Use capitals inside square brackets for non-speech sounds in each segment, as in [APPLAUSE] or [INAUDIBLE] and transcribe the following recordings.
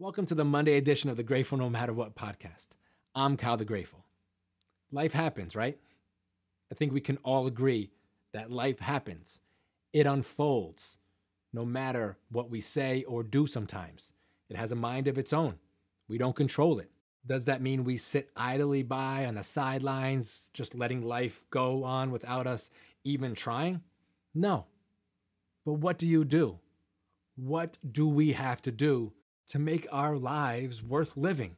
Welcome to the Monday edition of the Grateful No Matter What podcast. I'm Kyle the Grateful. Life happens, right? I think we can all agree that life happens. It unfolds no matter what we say or do sometimes. It has a mind of its own. We don't control it. Does that mean we sit idly by on the sidelines, just letting life go on without us even trying? No. But what do you do? What do we have to do to make our lives worth living?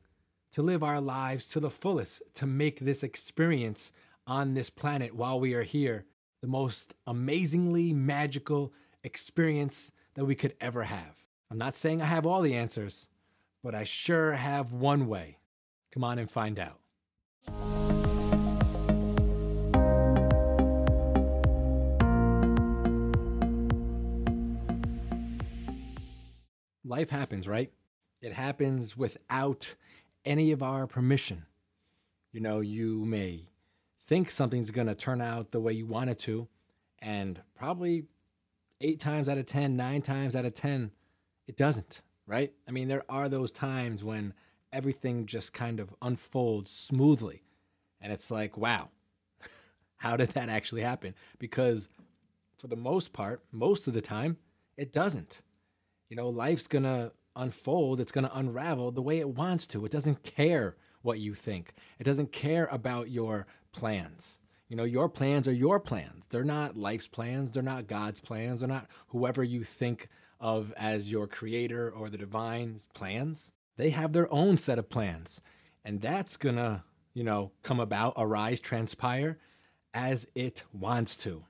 To live our lives to the fullest, to make this experience on this planet while we are here the most amazingly magical experience that we could ever have. I'm not saying I have all the answers, but I sure have one way. Come on and find out. Life happens, right? It happens without any of our permission. You know, you may think something's going to turn out the way you want it to, and probably eight times out of ten, nine times out of 10, it doesn't, right? I mean, there are those times when everything just kind of unfolds smoothly. And it's like, wow, [LAUGHS] how did that actually happen? Because for the most part, most of the time, it doesn't. You know, life's going to unfold, it's going to unravel the way it wants to. It doesn't care what you think, it doesn't care about your plans. You know, your plans are your plans. They're not life's plans. They're not God's plans. They're not whoever you think of as your creator or the divine's plans. They have their own set of plans. And that's going to, you know, come about, arise, transpire as it wants to.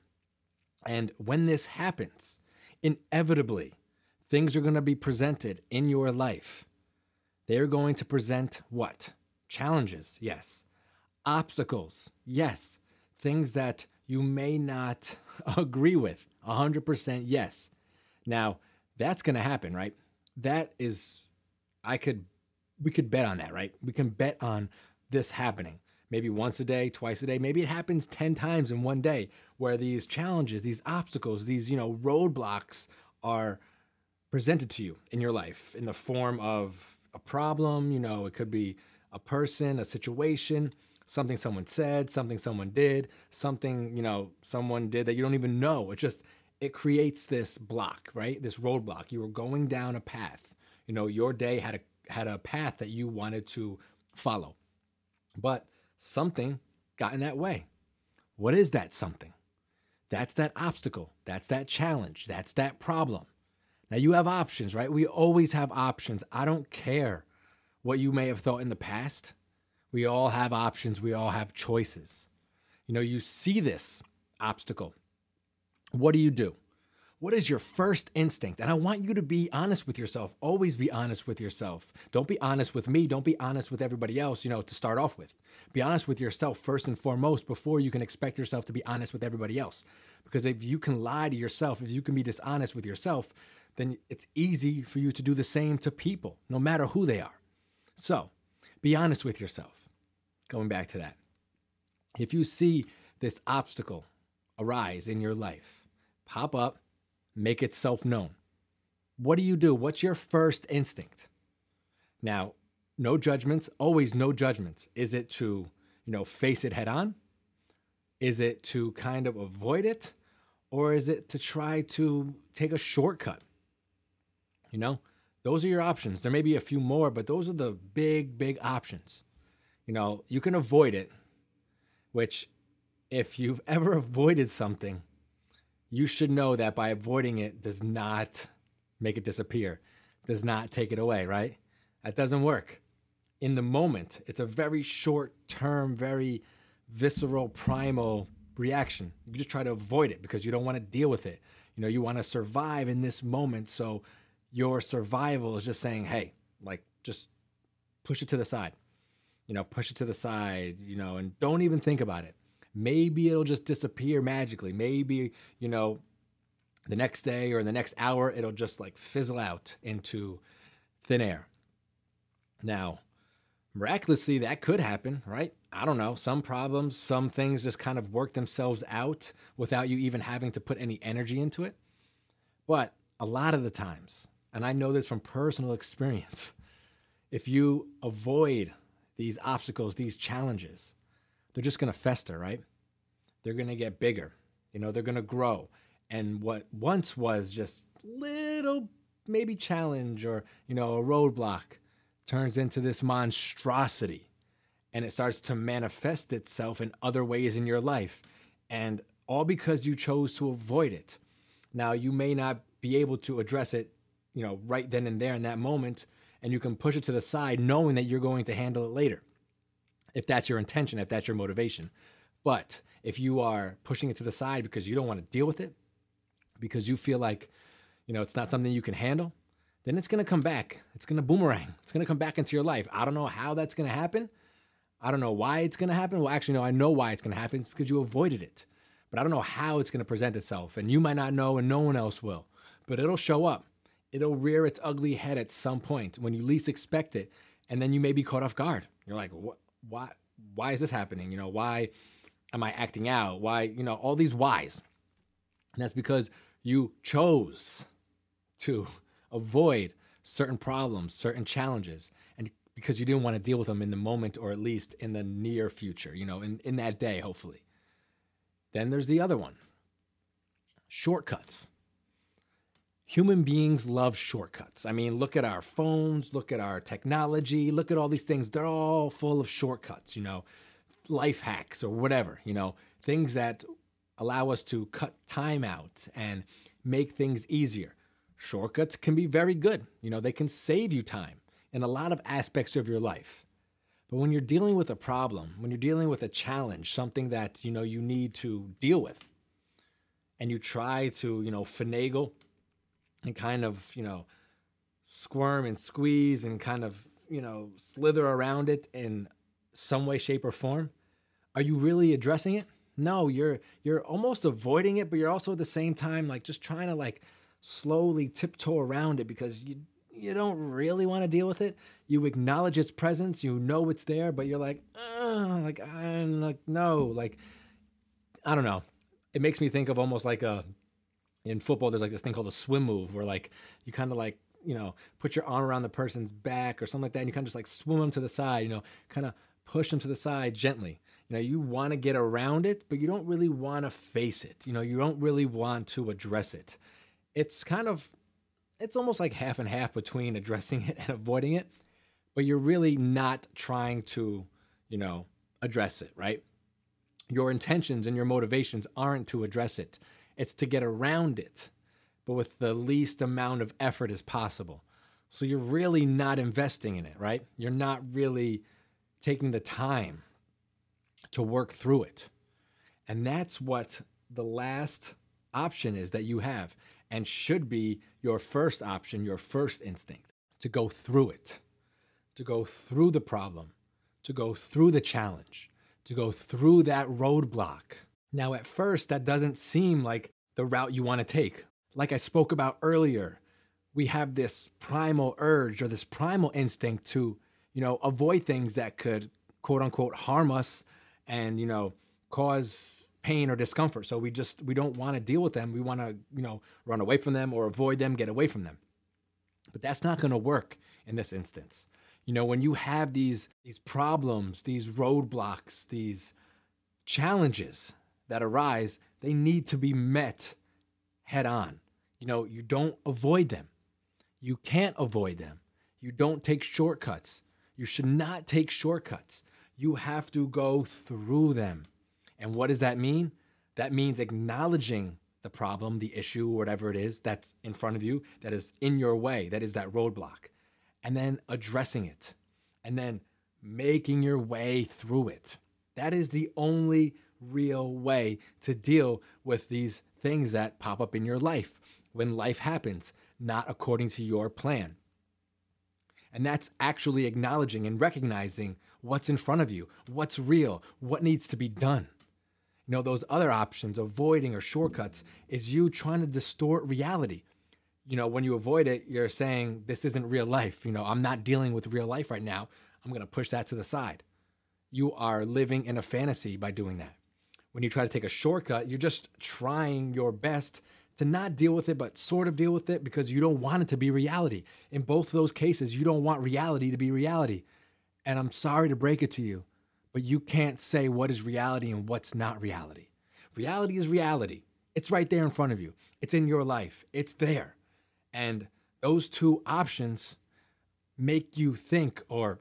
And when this happens, inevitably, things are going to be presented in your life. They're going to present what? Challenges, yes. Obstacles, yes things that you may not [LAUGHS] agree with. 100% yes. Now, that's going to happen, right? That is, I could, we could bet on that, right? We can bet on this happening. Maybe once a day, twice a day. Maybe it happens 10 times in one day where these challenges, these obstacles, these, you know, roadblocks are presented to you in your life in the form of a problem. You know, it could be a person, a situation something someone said, something someone did, something, you know, someone did that you don't even know. It just it creates this block, right? This roadblock. You were going down a path. You know, your day had a had a path that you wanted to follow. But something got in that way. What is that something? That's that obstacle. That's that challenge. That's that problem. Now you have options, right? We always have options. I don't care what you may have thought in the past. We all have options, we all have choices. You know, you see this obstacle. What do you do? What is your first instinct? And I want you to be honest with yourself. Always be honest with yourself. Don't be honest with me. Don't be honest with everybody else, you know, to start off with. Be honest with yourself first and foremost before you can expect yourself to be honest with everybody else. Because if you can lie to yourself, if you can be dishonest with yourself, then it's easy for you to do the same to people, no matter who they are. So be honest with yourself going back to that. If you see this obstacle arise in your life, pop up, make itself known. What do you do? What's your first instinct? Now, no judgments, always no judgments. Is it to, you know, face it head on? Is it to kind of avoid it? Or is it to try to take a shortcut? You know, those are your options. There may be a few more, but those are the big, big options you know, you can avoid it, which if you've [LAUGHS] ever avoided something, you should know that by avoiding it does not make it disappear, does not take it away, right? That doesn't work. In the moment, it's a very short term, very visceral, primal reaction. You just try to avoid it because you don't want to deal with it. You know, you want to survive in this moment. So your survival is just saying, hey, like, just push it to the side you know, push it to the side, you know, and don't even think about it. Maybe it'll just disappear magically. Maybe, you know, the next day or the next hour, it'll just like fizzle out into thin air. Now, miraculously, that could happen, right? I don't know. Some problems, some things just kind of work themselves out without you even having to put any energy into it. But a lot of the times, and I know this from personal experience, if you avoid these obstacles, these challenges, they're just going to fester, right? They're going to get bigger. You know, they're going to grow. And what once was just little maybe challenge or, you know, a roadblock turns into this monstrosity and it starts to manifest itself in other ways in your life. And all because you chose to avoid it. Now, you may not be able to address it, you know, right then and there in that moment, and you can push it to the side knowing that you're going to handle it later. If that's your intention, if that's your motivation. But if you are pushing it to the side because you don't want to deal with it, because you feel like, you know, it's not something you can handle, then it's going to come back. It's going to boomerang. It's going to come back into your life. I don't know how that's going to happen. I don't know why it's going to happen. Well, actually, no, I know why it's going to happen. It's because you avoided it. But I don't know how it's going to present itself. And you might not know, and no one else will. But it'll show up. It'll rear its ugly head at some point when you least expect it. And then you may be caught off guard. You're like, what? Why? Why is this happening? You know, why am I acting out? Why? You know, all these whys. And that's because you chose to avoid certain problems, certain challenges, and because you didn't want to deal with them in the moment or at least in the near future, you know, in, in that day, hopefully. Then there's the other one shortcuts. Human beings love shortcuts. I mean, look at our phones, look at our technology, look at all these things. They're all full of shortcuts, you know, life hacks or whatever, you know, things that allow us to cut time out and make things easier. Shortcuts can be very good. You know, they can save you time in a lot of aspects of your life. But when you're dealing with a problem, when you're dealing with a challenge, something that, you know, you need to deal with, and you try to, you know, finagle and kind of, you know, squirm and squeeze and kind of, you know, slither around it in some way, shape, or form, are you really addressing it? No, you're you're almost avoiding it, but you're also at the same time like just trying to like slowly tiptoe around it because you you don't really want to deal with it. You acknowledge its presence, you know it's there, but you're like, like I'm like no, like I don't know. It makes me think of almost like a in football. There's like this thing called a swim move where like you kind of like you know put your arm around the person's back or something like that, and you kind of just like swim them to the side. You know, kind of push them to the side gently. You know, you want to get around it, but you don't really want to face it. You know, you don't really want to address it. It's kind of, it's almost like half and half between addressing it and avoiding it, but you're really not trying to, you know, address it, right? Your intentions and your motivations aren't to address it, it's to get around it, but with the least amount of effort as possible. So you're really not investing in it, right? You're not really taking the time to work through it. And that's what the last option is that you have and should be your first option, your first instinct to go through it, to go through the problem, to go through the challenge, to go through that roadblock. Now, at first, that doesn't seem like the route you want to take. Like I spoke about earlier, we have this primal urge or this primal instinct to, you know, avoid things that could quote unquote harm us and you know cause pain or discomfort. So we just we don't want to deal with them. We want to you know run away from them or avoid them get away from them. But that's not going to work in this instance. You know when you have these these problems these roadblocks these challenges that arise they need to be met head on you know you don't avoid them you can't avoid them you don't take shortcuts you should not take shortcuts you have to go through them. And what does that mean? That means acknowledging the problem, the issue, whatever it is that's in front of you, that is in your way, that is that roadblock, and then addressing it, and then making your way through it. That is the only real way to deal with these things that pop up in your life when life happens, not according to your plan. And that's actually acknowledging and recognizing what's in front of you, what's real, what needs to be done. You know, those other options, avoiding or shortcuts, is you trying to distort reality. You know, when you avoid it, you're saying, this isn't real life. You know, I'm not dealing with real life right now. I'm going to push that to the side. You are living in a fantasy by doing that. When you try to take a shortcut, you're just trying your best to not deal with it, but sort of deal with it because you don't want it to be reality. In both those cases, you don't want reality to be reality. And I'm sorry to break it to you, but you can't say what is reality and what's not reality. Reality is reality. It's right there in front of you. It's in your life. It's there. And those two options make you think or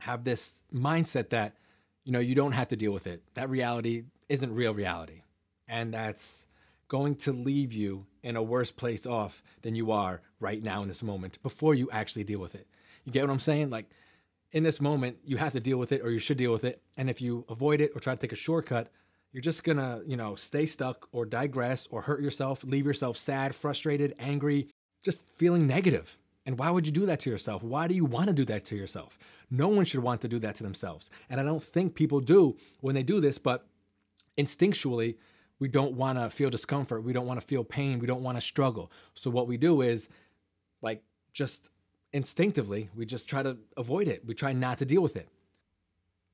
have this mindset that you know you don't have to deal with it. That reality isn't real reality. And that's going to leave you in a worse place off than you are right now in this moment before you actually deal with it. You get what I'm saying? Like in this moment, you have to deal with it or you should deal with it. And if you avoid it or try to take a shortcut, you're just gonna, you know, stay stuck or digress or hurt yourself, leave yourself sad, frustrated, angry, just feeling negative. And why would you do that to yourself? Why do you want to do that to yourself? No one should want to do that to themselves. And I don't think people do when they do this, but instinctually, we don't want to feel discomfort. We don't want to feel pain. We don't want to struggle. So what we do is like just instinctively, we just try to avoid it. We try not to deal with it.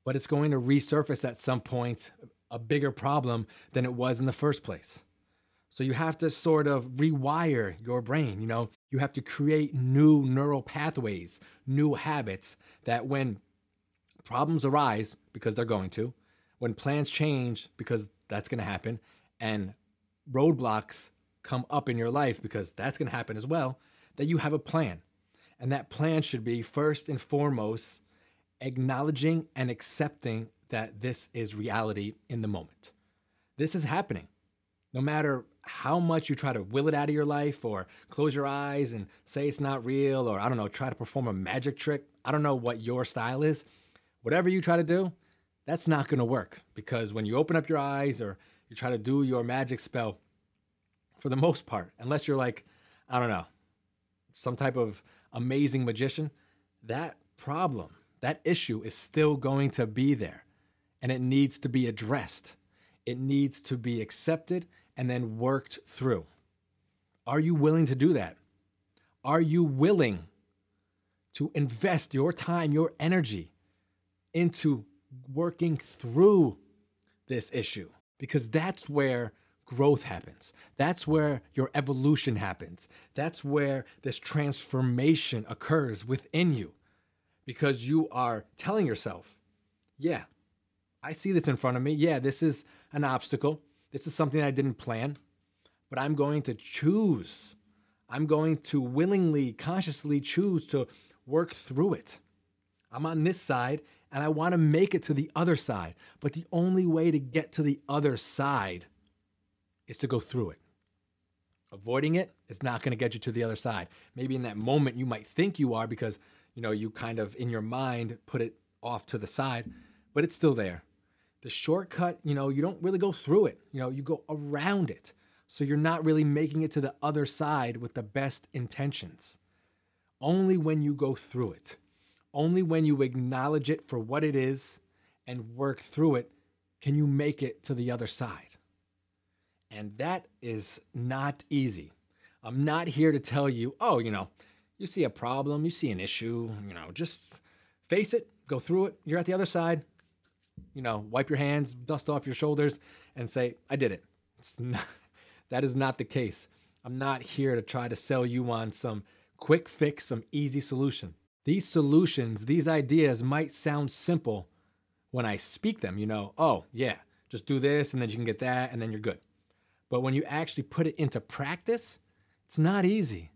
But it's going to resurface at some point a bigger problem than it was in the first place. So you have to sort of rewire your brain, you know, you have to create new neural pathways, new habits that when problems arise because they're going to, when plans change because that's going to happen and roadblocks come up in your life because that's going to happen as well, that you have a plan. And that plan should be first and foremost acknowledging and accepting that this is reality in the moment. This is happening. No matter how much you try to will it out of your life or close your eyes and say it's not real or I don't know, try to perform a magic trick. I don't know what your style is. Whatever you try to do, that's not going to work because when you open up your eyes or you try to do your magic spell, for the most part, unless you're like, I don't know, some type of amazing magician, that problem, that issue is still going to be there and it needs to be addressed. It needs to be accepted and then worked through. Are you willing to do that? Are you willing to invest your time, your energy into working through this issue? Because that's where growth happens. That's where your evolution happens. That's where this transformation occurs within you. Because you are telling yourself, yeah, I see this in front of me. Yeah, this is an obstacle. This is something I didn't plan, but I'm going to choose. I'm going to willingly, consciously choose to work through it. I'm on this side and I want to make it to the other side. But the only way to get to the other side is to go through it. Avoiding it is not going to get you to the other side. Maybe in that moment you might think you are because, you know, you kind of in your mind put it off to the side, but it's still there. The shortcut, you know, you don't really go through it, you know, you go around it. So you're not really making it to the other side with the best intentions. Only when you go through it, only when you acknowledge it for what it is and work through it, can you make it to the other side. And that is not easy. I'm not here to tell you, oh, you know, you see a problem, you see an issue, you know, just face it, go through it, you're at the other side, you know, wipe your hands, dust off your shoulders, and say, I did it. Not, [LAUGHS] that is not the case. I'm not here to try to sell you on some quick fix, some easy solution. These solutions, these ideas might sound simple when I speak them, you know, oh, yeah, just do this and then you can get that and then you're good. But when you actually put it into practice, it's not easy.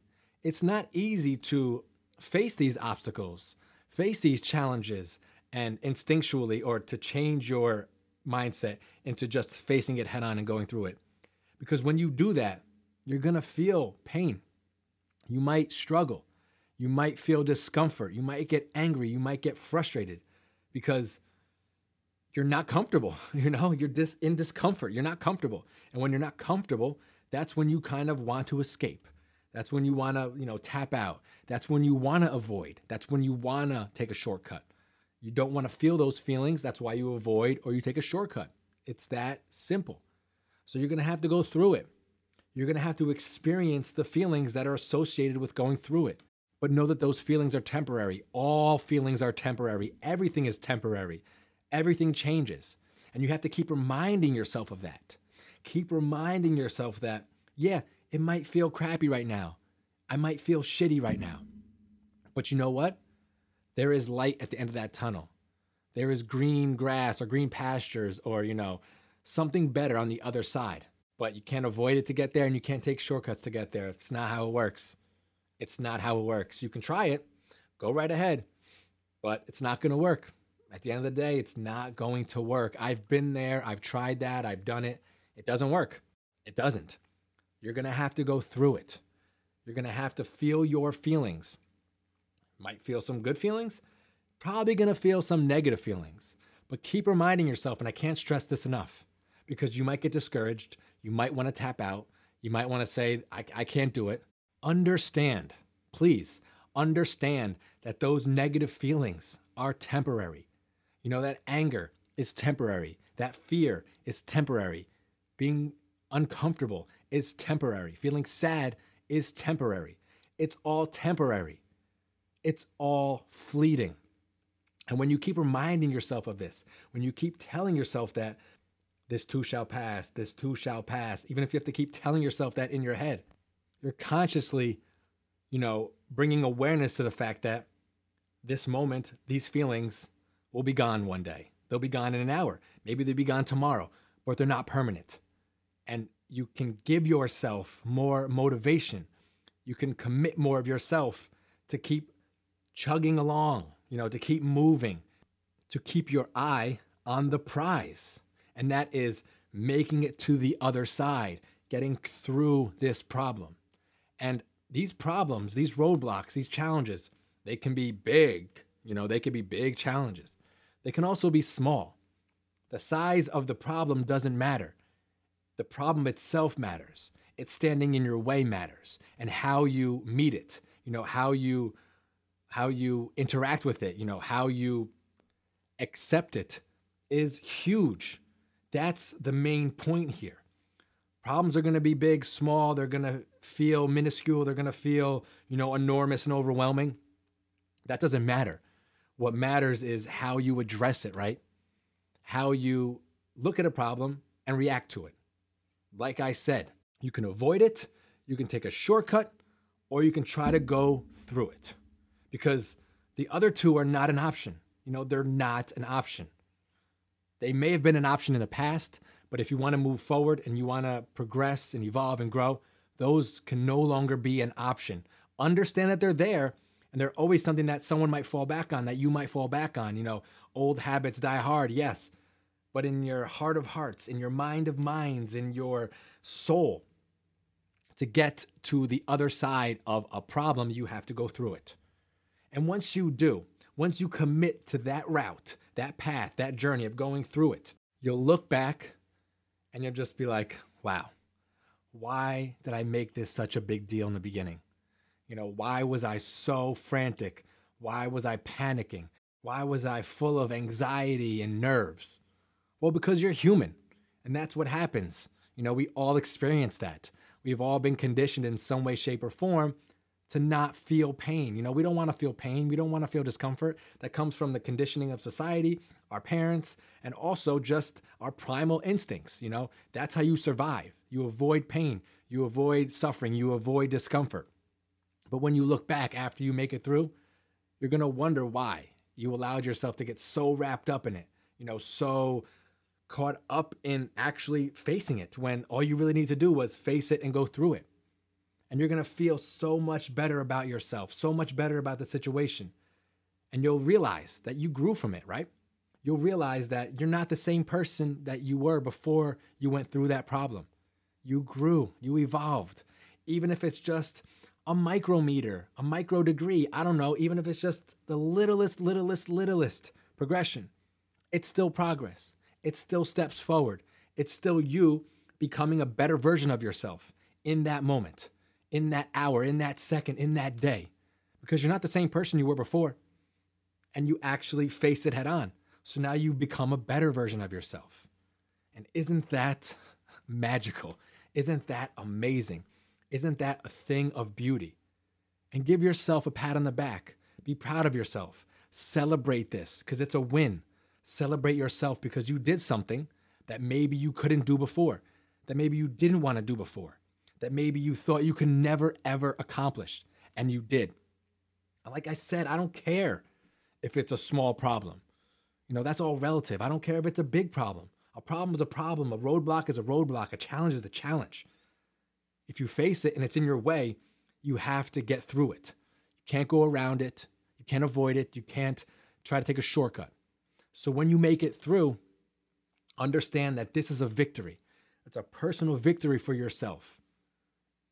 It's not easy to face these obstacles, face these challenges, and instinctually or to change your mindset into just facing it head on and going through it. Because when you do that, you're to feel pain. You might struggle. You might feel discomfort. You might get angry. You might get frustrated because you're not comfortable. [LAUGHS] You know, you're dis- in discomfort. You're not comfortable. And when you're not comfortable, that's when you kind of want to escape. That's when you want to, you know, tap out. That's when you want to avoid. That's when you want to take a shortcut. You don't want to feel those feelings. That's why you avoid or you take a shortcut. It's that simple. So you're going to have to go through it. You're going to have to experience the feelings that are associated with going through it. But know that those feelings are temporary. All feelings are temporary. Everything is temporary. Everything changes. And you have to keep reminding yourself of that. Keep reminding yourself that, yeah, it might feel crappy right now. I might feel shitty right now. But you know what? There is light at the end of that tunnel. There is green grass or green pastures or, you know, something better on the other side. But you can't avoid it to get there and you can't take shortcuts to get there. It's not how it works. It's not how it works. You can try it, go right ahead, but it's not going to work. At the end of the day, it's not going to work. I've been there, I've tried that, I've done it. It doesn't work. It doesn't. You're going to have to go through it. You're going to have to feel your feelings. Might feel some good feelings, probably going to feel some negative feelings. But keep reminding yourself, and I can't stress this enough, because you might get discouraged. You might want to tap out. You might want to say, I, I can't do it. Understand, please understand that those negative feelings are temporary. You know, that anger is temporary, that fear is temporary, being uncomfortable is temporary, feeling sad is temporary. It's all temporary, it's all fleeting. And when you keep reminding yourself of this, when you keep telling yourself that this too shall pass, this too shall pass, even if you have to keep telling yourself that in your head, you're consciously, you know, bringing awareness to the fact that this moment, these feelings will be gone one day. They'll be gone in an hour. Maybe they'll be gone tomorrow, but they're not permanent. And you can give yourself more motivation. You can commit more of yourself to keep chugging along, you know, to keep moving, to keep your eye on the prize. And that is making it to the other side, getting through this problem. And these problems, these roadblocks, these challenges, they can be big. You know, they can be big challenges. They can also be small. The size of the problem doesn't matter. The problem itself matters. It's standing in your way matters and how you meet it, you know, how you how you interact with it, you know, how you accept it is huge. That's the main point here. Problems are going to be big, small, they're going to feel minuscule, they're going to feel, you know, enormous and overwhelming. That doesn't matter. What matters is how you address it, right? How you look at a problem and react to it. Like I said, you can avoid it, you can take a shortcut, or you can try to go through it because the other two are not an option. You know, they're not an option. They may have been an option in the past, but if you want to move forward and you want to progress and evolve and grow, those can no longer be an option. Understand that they're there and they're always something that someone might fall back on, that you might fall back on. You know, old habits die hard, yes. But in your heart of hearts, in your mind of minds, in your soul, to get to the other side of a problem, you have to go through it. And once you do, once you commit to that route, that path, that journey of going through it, you'll look back and you'll just be like, wow, why did I make this such a big deal in the beginning? You know, why was I so frantic? Why was I panicking? Why was I full of anxiety and nerves? Well, because you're human. And that's what happens. You know, we all experience that. We've all been conditioned in some way, shape, or form to not feel pain. You know, we don't want to feel pain. We don't want to feel discomfort that comes from the conditioning of society, our parents, and also just our primal instincts. You know, that's how you survive. You avoid pain, you avoid suffering, you avoid discomfort. But when you look back after you make it through, you're going to wonder why you allowed yourself to get so wrapped up in it, you know, so caught up in actually facing it when all you really need to do was face it and go through it. And you're going to feel so much better about yourself, so much better about the situation. And you'll realize that you grew from it, right? You'll realize that you're not the same person that you were before you went through that problem. You grew, you evolved. Even if it's just a micrometer, a micro degree, I don't know, even if it's just the littlest, littlest, littlest progression, it's still progress. It's still steps forward. It's still you becoming a better version of yourself in that moment in that hour, in that second, in that day, because you're not the same person you were before. And you actually face it head on. So now you become a better version of yourself. And isn't that magical? Isn't that amazing? Isn't that a thing of beauty? And give yourself a pat on the back. Be proud of yourself. Celebrate this because it's a win. Celebrate yourself because you did something that maybe you couldn't do before, that maybe you didn't want to do before that maybe you thought you could never ever accomplish, and you did. And Like I said, I don't care if it's a small problem. You know, that's all relative. I don't care if it's a big problem. A problem is a problem. A roadblock is a roadblock. A challenge is a challenge. If you face it and it's in your way, you have to get through it. You can't go around it. You can't avoid it. You can't try to take a shortcut. So when you make it through, understand that this is a victory. It's a personal victory for yourself.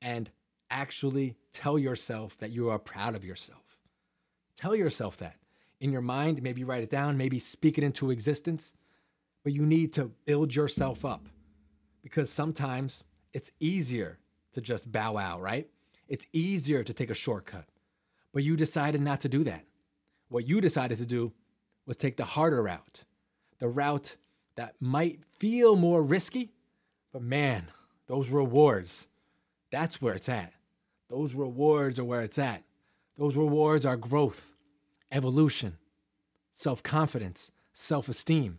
And actually tell yourself that you are proud of yourself. Tell yourself that in your mind, maybe write it down, maybe speak it into existence, but you need to build yourself up because sometimes it's easier to just bow out, right? It's easier to take a shortcut, but you decided not to do that. What you decided to do was take the harder route, the route that might feel more risky, but man, those rewards, that's where it's at. Those rewards are where it's at. Those rewards are growth, evolution, self confidence, self esteem,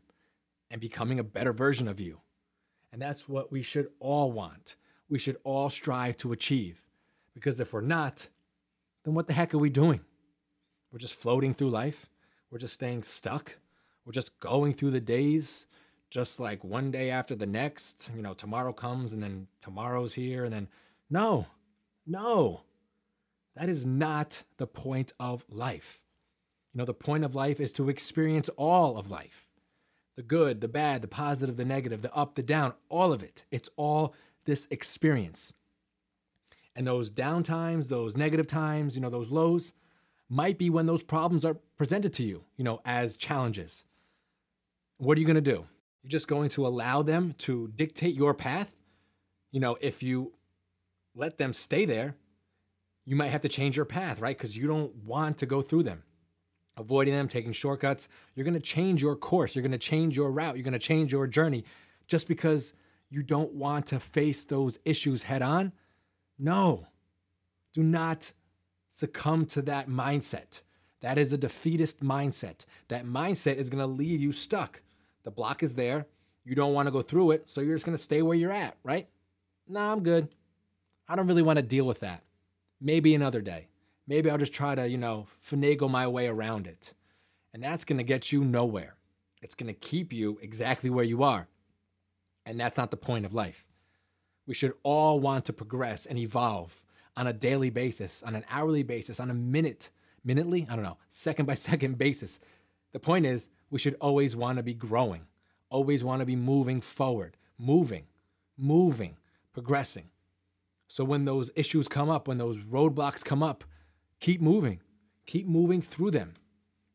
and becoming a better version of you. And that's what we should all want. We should all strive to achieve. Because if we're not, then what the heck are we doing? We're just floating through life. We're just staying stuck. We're just going through the days, just like one day after the next. You know, tomorrow comes and then tomorrow's here. And then, no, no, that is not the point of life. You know, the point of life is to experience all of life the good, the bad, the positive, the negative, the up, the down, all of it. It's all this experience. And those down times, those negative times, you know, those lows might be when those problems are presented to you, you know, as challenges. What are you going to do? You're just going to allow them to dictate your path? You know, if you let them stay there, you might have to change your path, right? Because you don't want to go through them. Avoiding them, taking shortcuts, you're going to change your course. You're going to change your route. You're going to change your journey just because you don't want to face those issues head on. No, do not succumb to that mindset. That is a defeatist mindset. That mindset is going to leave you stuck. The block is there. You don't want to go through it, so you're just going to stay where you're at, right? Nah, I'm good. I don't really want to deal with that maybe another day. Maybe I'll just try to, you know, finagle my way around it. And that's going to get you nowhere. It's going to keep you exactly where you are. And that's not the point of life. We should all want to progress and evolve on a daily basis, on an hourly basis, on a minute, minutely, I don't know, second by [LAUGHS] second basis. The point is, we should always want to be growing, always want to be moving forward, moving, moving, progressing. So when those issues come up, when those roadblocks come up, keep moving, keep moving through them.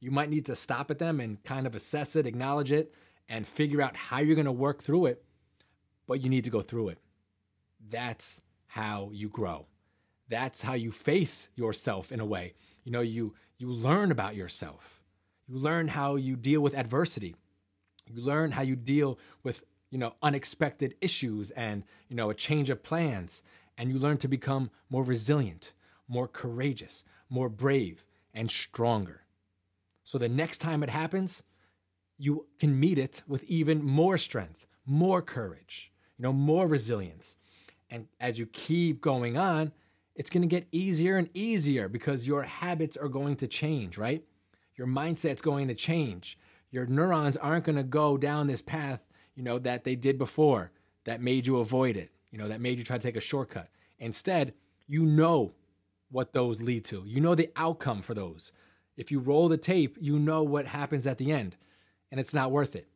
You might need to stop at them and kind of assess it, acknowledge it, and figure out how you're going to work through it, but you need to go through it. That's how you grow. That's how you face yourself in a way. You know, you you learn about yourself. You learn how you deal with adversity. You learn how you deal with, you know, unexpected issues and, you know, a change of plans and you learn to become more resilient, more courageous, more brave, and stronger. So the next time it happens, you can meet it with even more strength, more courage, you know, more resilience. And as you keep going on, it's going to get easier and easier because your habits are going to change, right? Your mindset's going to change. Your neurons aren't going to go down this path, you know, that they did before that made you avoid it you know, that made you try to take a shortcut. Instead, you know what those lead to. You know the outcome for those. If you roll the tape, you know what happens at the end, and it's not worth it.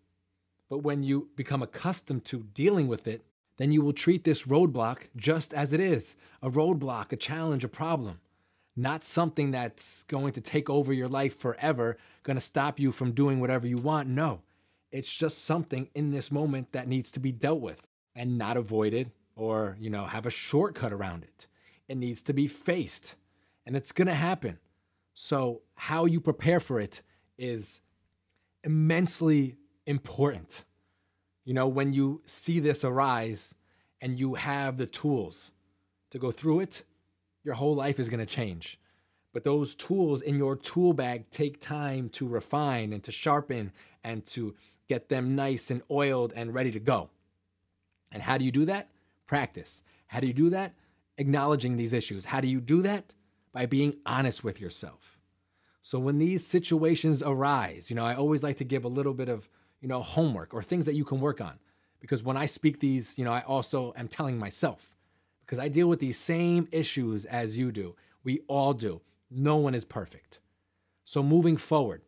But when you become accustomed to dealing with it, then you will treat this roadblock just as it is a roadblock, a challenge, a problem, not something that's going to take over your life forever, going to stop you from doing whatever you want. No, it's just something in this moment that needs to be dealt with and not avoided or, you know, have a shortcut around it. It needs to be faced and it's going to happen. So, how you prepare for it is immensely important. You know, when you see this arise and you have the tools to go through it, your whole life is going to change. But those tools in your tool bag take time to refine and to sharpen and to get them nice and oiled and ready to go. And how do you do that? Practice. How do you do that? Acknowledging these issues. How do you do that? By being honest with yourself. So when these situations arise, you know, I always like to give a little bit of, you know, homework or things that you can work on. Because when I speak these, you know, I also am telling myself because I deal with these same issues as you do. We all do. No one is perfect. So moving forward,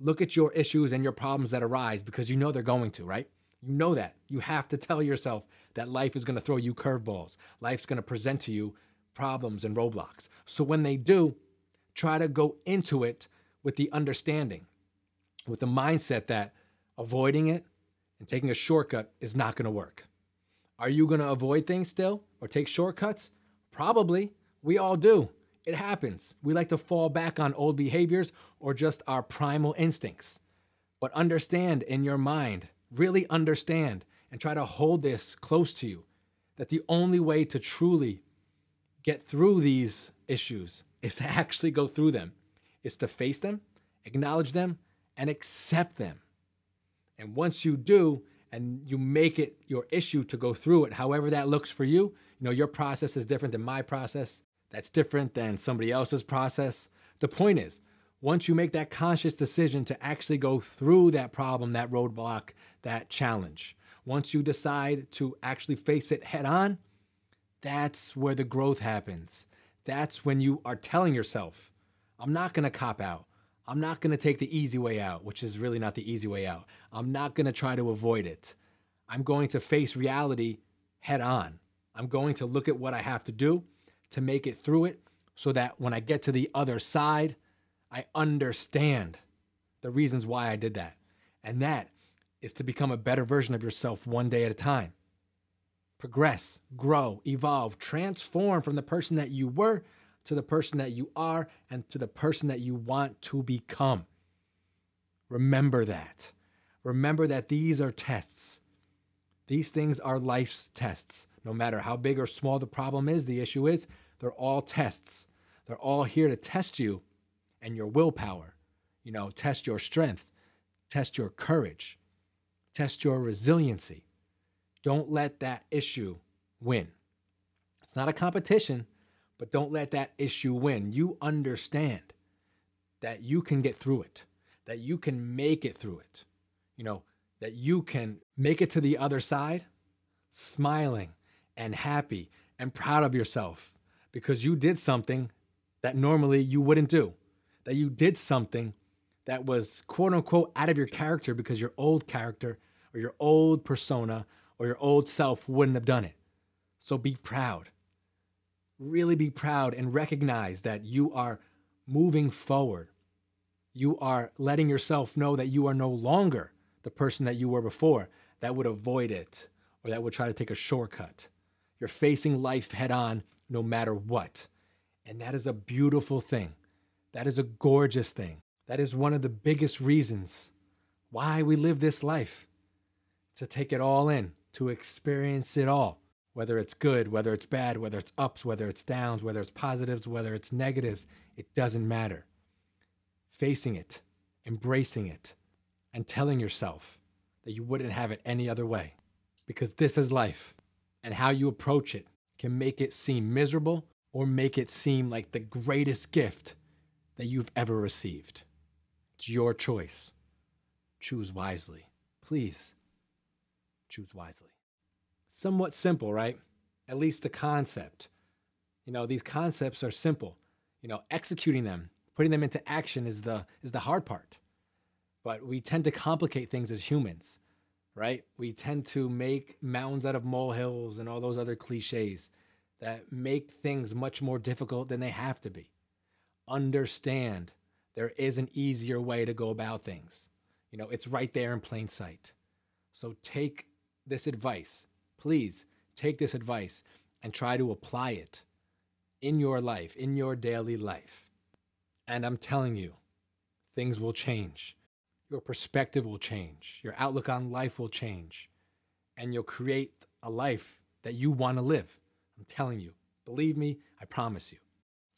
look at your issues and your problems that arise because you know they're going to, right? You know that. You have to tell yourself that life is going to throw you curveballs. Life's going to present to you problems and roadblocks. So when they do, try to go into it with the understanding, with the mindset that avoiding it and taking a shortcut is not going to work. Are you going to avoid things still or take shortcuts? Probably. We all do. It happens. We like to fall back on old behaviors or just our primal instincts. But understand in your mind, really understand, and try to hold this close to you that the only way to truly get through these issues is to actually go through them, is to face them, acknowledge them, and accept them. And once you do, and you make it your issue to go through it, however that looks for you, you know, your process is different than my process. That's different than somebody else's process. The point is, once you make that conscious decision to actually go through that problem, that roadblock, that challenge, once you decide to actually face it head on, that's where the growth happens. That's when you are telling yourself, I'm not to cop out. I'm not to take the easy way out, which is really not the easy way out. I'm not to try to avoid it. I'm going to face reality head on. I'm going to look at what I have to do to make it through it so that when I get to the other side, I understand the reasons why I did that. And that is to become a better version of yourself one day at a time. Progress, grow, evolve, transform from the person that you were to the person that you are and to the person that you want to become. Remember that. Remember that these are tests. These things are life's tests. No matter how big or small the problem is, the issue is, they're all tests. They're all here to test you and your willpower. You know, test your strength, test your courage, test your resiliency. Don't let that issue win. It's not a competition, but don't let that issue win. You understand that you can get through it, that you can make it through it. You know, that you can make it to the other side smiling and happy and proud of yourself because you did something that normally you wouldn't do, that you did something that was quote unquote out of your character because your old character or your old persona or your old self wouldn't have done it. So be proud. Really be proud and recognize that you are moving forward. You are letting yourself know that you are no longer the person that you were before that would avoid it or that would try to take a shortcut. You're facing life head on no matter what. And that is a beautiful thing. That is a gorgeous thing. That is one of the biggest reasons why we live this life to take it all in, to experience it all, whether it's good, whether it's bad, whether it's ups, whether it's downs, whether it's positives, whether it's negatives. It doesn't matter. Facing it, embracing it, and telling yourself that you wouldn't have it any other way. Because this is life, and how you approach it can make it seem miserable or make it seem like the greatest gift that you've ever received. It's your choice. Choose wisely. Please choose wisely. Somewhat simple, right? At least the concept. You know, these concepts are simple. You know, executing them, putting them into action is the is the hard part. But we tend to complicate things as humans right? We tend to make mountains out of molehills and all those other cliches that make things much more difficult than they have to be. Understand there is an easier way to go about things. You know, it's right there in plain sight. So take this advice. Please take this advice and try to apply it in your life, in your daily life. And I'm telling you, things will change your perspective will change, your outlook on life will change, and you'll create a life that you want to live. I'm telling you. Believe me, I promise you.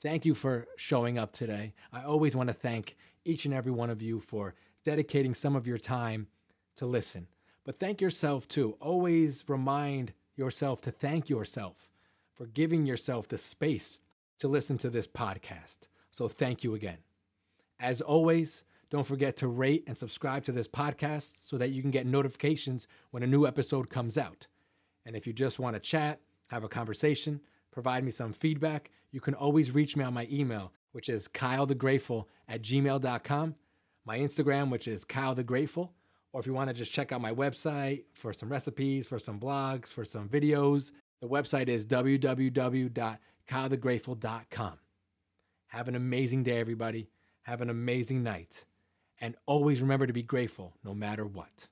Thank you for showing up today. I always want to thank each and every one of you for dedicating some of your time to listen. But thank yourself too. Always remind yourself to thank yourself for giving yourself the space to listen to this podcast. So thank you again. As always, don't forget to rate and subscribe to this podcast so that you can get notifications when a new episode comes out. And if you just want to chat, have a conversation, provide me some feedback, you can always reach me on my email, which is kylethegrateful at gmail.com, my Instagram, which is Kyle the Grateful, or if you want to just check out my website for some recipes, for some blogs, for some videos, the website is www.kylethegrateful.com. Have an amazing day, everybody. Have an amazing night. And always remember to be grateful no matter what.